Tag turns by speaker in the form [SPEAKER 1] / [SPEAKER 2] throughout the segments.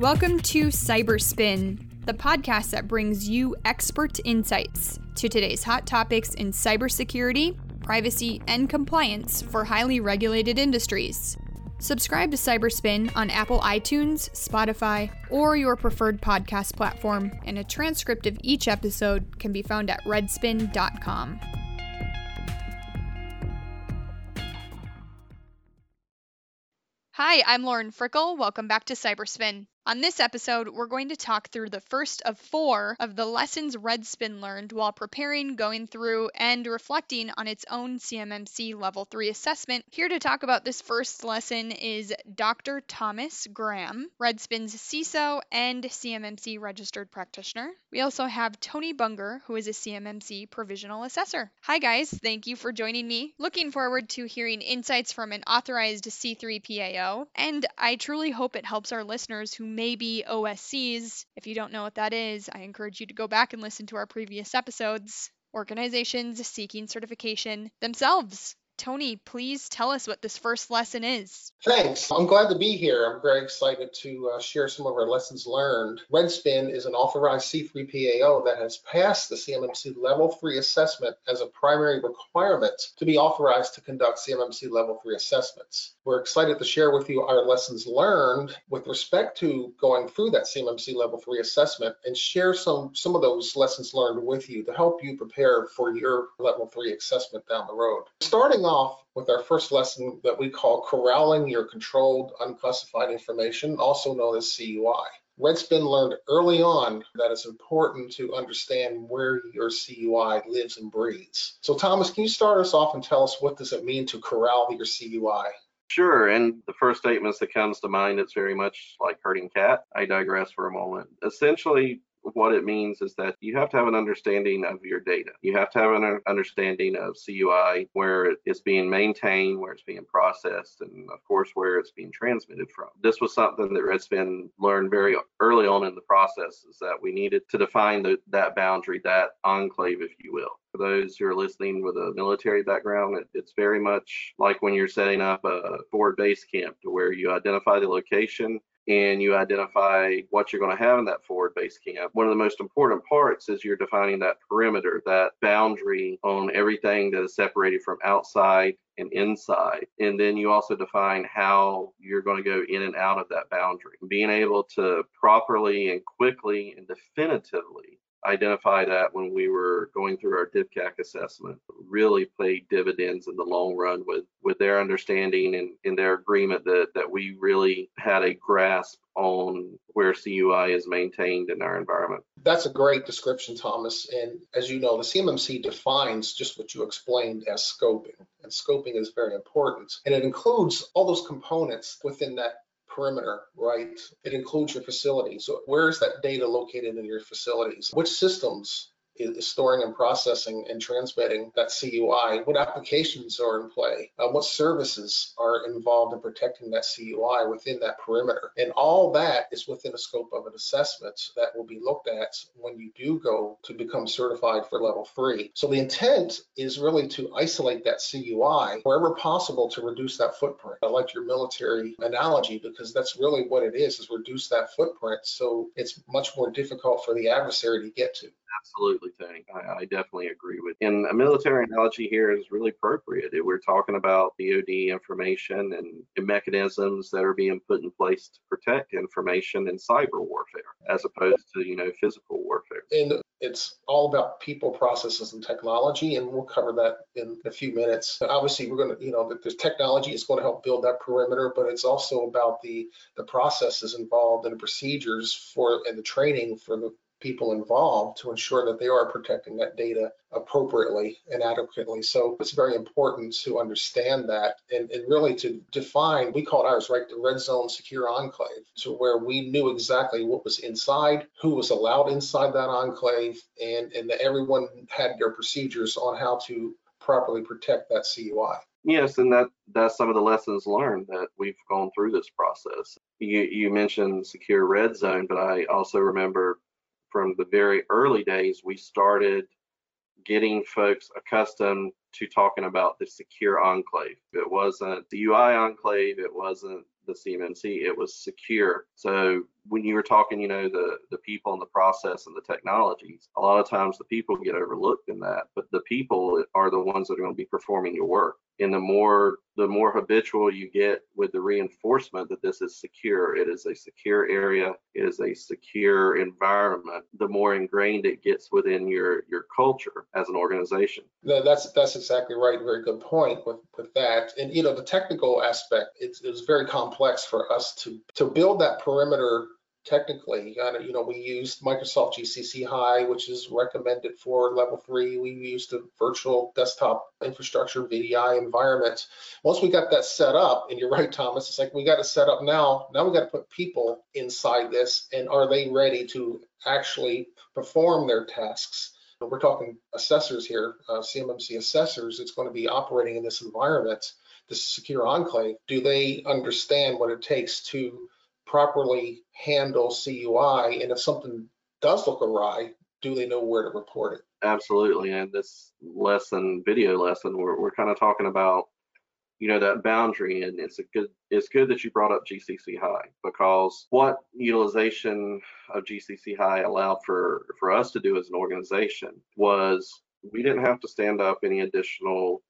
[SPEAKER 1] Welcome to Cyberspin, the podcast that brings you expert insights to today's hot topics in cybersecurity, privacy, and compliance for highly regulated industries. Subscribe to Cyberspin on Apple iTunes, Spotify, or your preferred podcast platform, and a transcript of each episode can be found at redspin.com. Hi, I'm Lauren Frickel. Welcome back to Cyberspin. On this episode, we're going to talk through the first of four of the lessons Redspin learned while preparing, going through, and reflecting on its own CMMC Level 3 assessment. Here to talk about this first lesson is Dr. Thomas Graham, Redspin's CISO and CMMC registered practitioner. We also have Tony Buenger, who is a CMMC provisional assessor. Hi, guys. Thank you for joining me. Looking forward to hearing insights from an authorized C3 PAO, and I truly hope it helps our listeners who maybe OSCs. If you don't know what that is, I encourage you to go back and listen to our previous episodes. Organizations seeking certification themselves. Tony, please tell us what this first lesson is.
[SPEAKER 2] Thanks. I'm glad to be here. I'm very excited to uh, share some of our lessons learned. Redspin is an authorized C3 PAO that has passed the CMMC Level 3 assessment as a primary requirement to be authorized to conduct CMMC Level 3 assessments. We're excited to share with you our lessons learned with respect to going through that CMMC Level 3 assessment and share some, some of those lessons learned with you to help you prepare for your Level 3 assessment down the road. Starting off with our first lesson that we call corralling your controlled unclassified information, also known as CUI. Redspin learned early on that it's important to understand where your CUI lives and breathes. So Thomas, can you start us off and tell us what does it mean to corral your CUI?
[SPEAKER 3] Sure, and the first statements that comes to mind, it's very much like herding cat. I digress for a moment. Essentially, what it means is that you have to have an understanding of your data. You have to have an understanding of CUI, where it's being maintained, where it's being processed, and of course, where it's being transmitted from. This was something that Redspin learned very early on in the process is that we needed to define the, that boundary, that enclave, if you will. For those who are listening with a military background, it, it's very much like when you're setting up a forward base camp to where you identify the location, and you identify what you're going to have in that forward base camp. One of the most important parts is you're defining that perimeter, that boundary on everything that is separated from outside and inside. And then you also define how you're going to go in and out of that boundary. Being able to properly and quickly and definitively identify that when we were going through our DIBCAC assessment really paid dividends in the long run with with their understanding and in their agreement that that we really had a grasp on where CUI is maintained in our environment.
[SPEAKER 2] That's a great description, Thomas. And as you know, the CMMC defines just what you explained as scoping. And scoping is very important. And it includes all those components within that perimeter, right? It includes your facilities. So where is that data located in your facilities? Which systems is storing and processing and transmitting that CUI? What applications are in play? Uh, what services are involved in protecting that CUI within that perimeter? And all that is within the scope of an assessment that will be looked at when you do go to become certified for level three. So the intent is really to isolate that CUI wherever possible to reduce that footprint. I like your military analogy because that's really what it is, is reduce that footprint so it's much more difficult for the adversary to get to.
[SPEAKER 3] Absolutely, Tony. I, I, definitely agree with. You. And a military analogy here is really appropriate. We're talking about DoD information and, mechanisms that are being put in place to protect information in cyber warfare, as opposed to you know physical warfare.
[SPEAKER 2] And it's all about people, processes, and technology, and we'll cover that in a few minutes. Obviously, we're going to, you know, the technology is going to help build that perimeter, but it's also about the the processes involved and the procedures for and the training for the people involved to ensure that they are protecting that data appropriately and adequately. So it's very important to understand that and, and, really to define, we call it ours, right, the red zone secure enclave, to where we knew exactly what was inside, who was allowed inside that enclave, and, and that everyone had their procedures on how to properly protect that CUI.
[SPEAKER 3] Yes, and that that's some of the lessons learned that we've gone through this process. You you mentioned secure red zone, but I also remember from the very early days, we started getting folks accustomed to talking about the secure enclave. It wasn't the UI enclave, it wasn't the CMMC, it was secure. So when you were talking, you know, the the people and the process and the technologies, a lot of times the people get overlooked in that, but the people are the ones that are going to be performing your work. And the more the more habitual you get with the reinforcement that this is secure, it is a secure area, it is a secure environment, the more ingrained it gets within your your culture as an organization.
[SPEAKER 2] That's that's exactly right. Very good point with, with that. And you know, the technical aspect, it's, it's very complex for us to to build that perimeter technically. You know, we used Microsoft GCC High, which is recommended for level three. We used a virtual desktop infrastructure VDI environment. Once we got that set up, and you're right, Thomas, it's like we got to set up now. Now we got to put people inside this, and are they ready to actually perform their tasks? We're talking assessors here, uh, CMMC assessors. It's going to be operating in this environment, this secure enclave. Do they understand what it takes to properly handle CUI? And if something does look awry, do they know where to report it?
[SPEAKER 3] Absolutely. And this lesson, video lesson, we're, we're kind of talking about, you know, that boundary. And it's a good, it's good that you brought up GCC High because what utilization of GCC High allowed for, for us to do as an organization was we didn't have to stand up any additional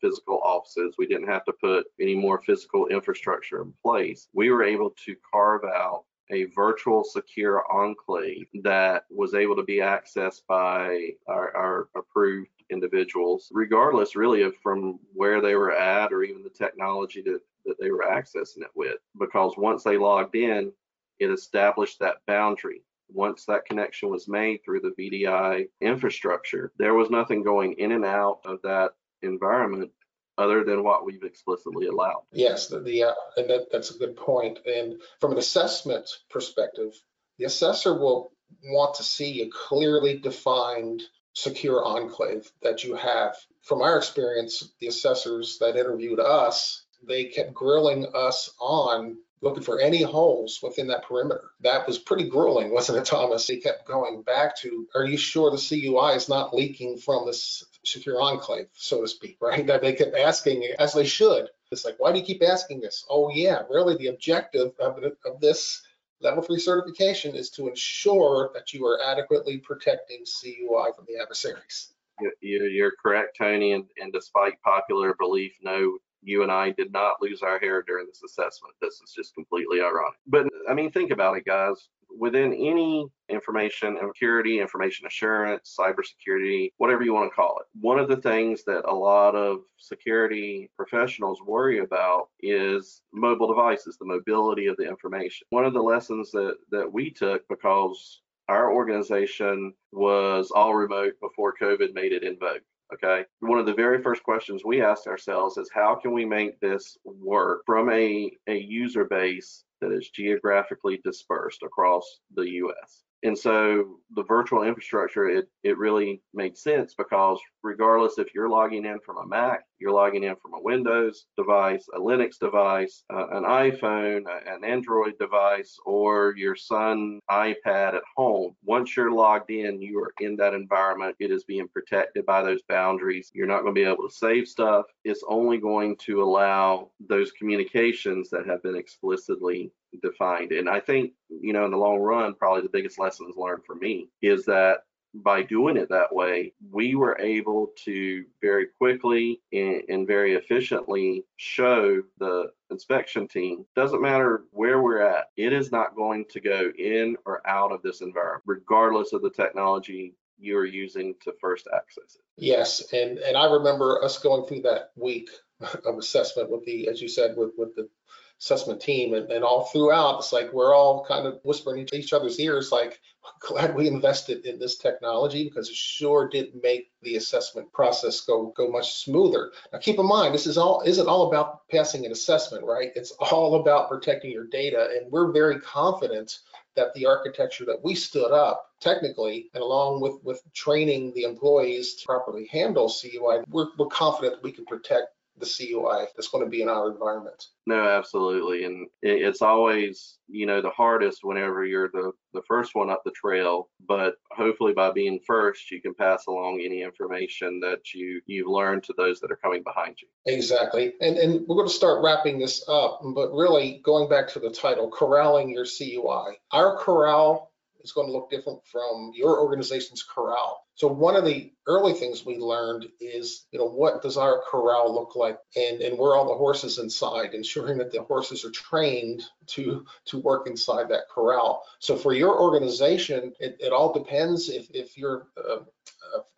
[SPEAKER 3] physical offices. We didn't have to put any more physical infrastructure in place. We were able to carve out a virtual secure enclave that was able to be accessed by our, our, approved individuals, regardless really of from where they were at or even the technology that, that they were accessing it with. Because once they logged in, it established that boundary. Once that connection was made through the VDI infrastructure, there was nothing going in and out of that environment other than what we've explicitly allowed.
[SPEAKER 2] Yes, the, the uh, and that, that's a good point. And from an assessment perspective, the assessor will want to see a clearly defined secure enclave that you have. From our experience, the assessors that interviewed us, they kept grilling us on looking for any holes within that perimeter. That was pretty grueling, wasn't it, Thomas? They kept going back to, are you sure the CUI is not leaking from this secure enclave, so to speak, right? That they kept asking, as they should. It's like, why do you keep asking this? Oh, yeah, really, the objective of, of this level three certification is to ensure that you are adequately protecting CUI from the adversaries.
[SPEAKER 3] You're correct, Tony, and, and despite popular belief, no you and I did not lose our hair during this assessment. This is just completely ironic. But I mean, think about it, guys. Within any information security, information assurance, cybersecurity, whatever you want to call it, one of the things that a lot of security professionals worry about is mobile devices, the mobility of the information. One of the lessons that that we took because our organization was all remote before COVID made it in vogue. Okay. One of the very first questions we ask ourselves is how can we make this work from a, a user base that is geographically dispersed across the US? And so the virtual infrastructure, it, it really made sense because regardless if you're logging in from a Mac, you're logging in from a Windows device, a Linux device, uh, an iPhone, an Android device, or your son iPad at home. Once you're logged in, you are in that environment. It is being protected by those boundaries. You're not going to be able to save stuff. It's only going to allow those communications that have been explicitly defined. And I think, you know, in the long run, probably the biggest lessons learned for me is that by doing it that way, we were able to very quickly and, and, very efficiently show the inspection team doesn't matter where we're at, it is not going to go in or out of this environment, regardless of the technology you're using to first access it.
[SPEAKER 2] Yes, and and I remember us going through that week of assessment with the, as you said, with with the assessment team and, and all throughout it's like we're all kind of whispering into each other's ears like glad we invested in this technology because it sure did make the assessment process go go much smoother. Now keep in mind this is all isn't all about passing an assessment right? It's all about protecting your data and we're very confident that the architecture that we stood up technically and along with with training the employees to properly handle CUI we're, we're confident that we can protect the CUI that's going to be in our environment.
[SPEAKER 3] No, absolutely. And it's always, you know, the hardest whenever you're the, the first one up the trail. But hopefully by being first, you can pass along any information that you, you've learned to those that are coming behind you.
[SPEAKER 2] Exactly. And, and we're going to start wrapping this up, but really going back to the title, corralling your CUI. Our corral is going to look different from your organization's corral. So one of the early things we learned is, you know, what does our corral look like, and and where all the horses inside, ensuring that the horses are trained to to work inside that corral. So for your organization, it, it all depends if if your uh,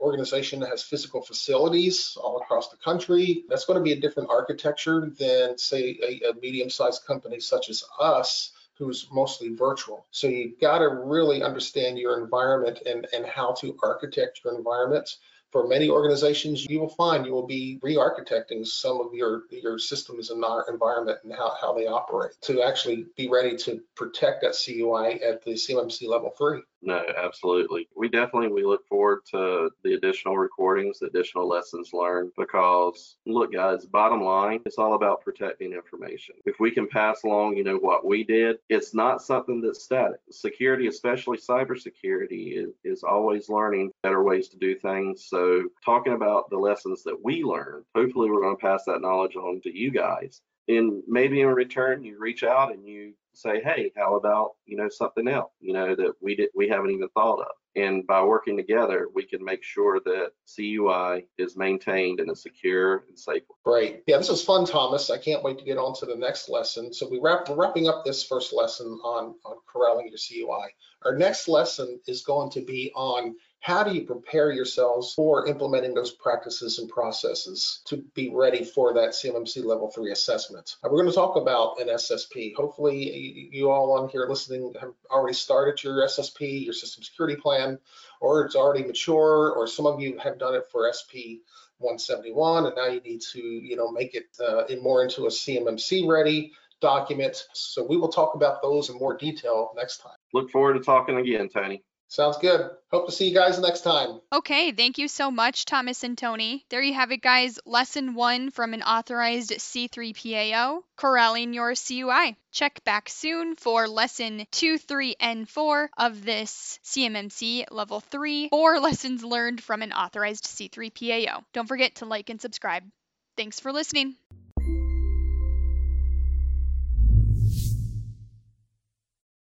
[SPEAKER 2] organization has physical facilities all across the country, that's going to be a different architecture than, say, a, a medium-sized company such as us who's mostly virtual. So you got to really understand your environment and, and how to architect your environments. For many organizations, you will find you will be re-architecting some of your, your systems and our environment and how, how they operate to actually be ready to protect that CUI at the CMMC level three.
[SPEAKER 3] No, absolutely. We definitely we look forward to the additional recordings, the additional lessons learned because look guys, bottom line, it's all about protecting information. If we can pass along, you know, what we did, it's not something that's static. Security, especially cybersecurity, is, is always learning better ways to do things. So talking about the lessons that we learned, hopefully we're going to pass that knowledge on to you guys and maybe in return you reach out and you say, hey, how about you know something else, you know that we did we haven't even thought of. And by working together, we can make sure that CUI is maintained in a secure and safe way.
[SPEAKER 2] Great. Yeah, this was fun, Thomas. I can't wait to get on to the next lesson. So we wrap, we're wrapping up this first lesson on, on corralling your CUI. Our next lesson is going to be on how do you prepare yourselves for implementing those practices and processes to be ready for that CMMC level three assessment? Uh, we're going to talk about an SSP. Hopefully you all on here listening have already started your SSP, your system security plan, or it's already mature, or some of you have done it for SP 171 and now you need to you know make it uh, more into a CMMC ready document. So we will talk about those in more detail next time.
[SPEAKER 3] Look forward to talking again, Tony.
[SPEAKER 2] Sounds good. Hope to see you guys next time.
[SPEAKER 1] Okay, thank you so much, Thomas and Tony. There you have it, guys. Lesson one from an authorized C3PAO, corralling your CUI. Check back soon for lesson two, three, and four of this CMMC level three, or lessons learned from an authorized C3PAO. Don't forget to like and subscribe. Thanks for listening.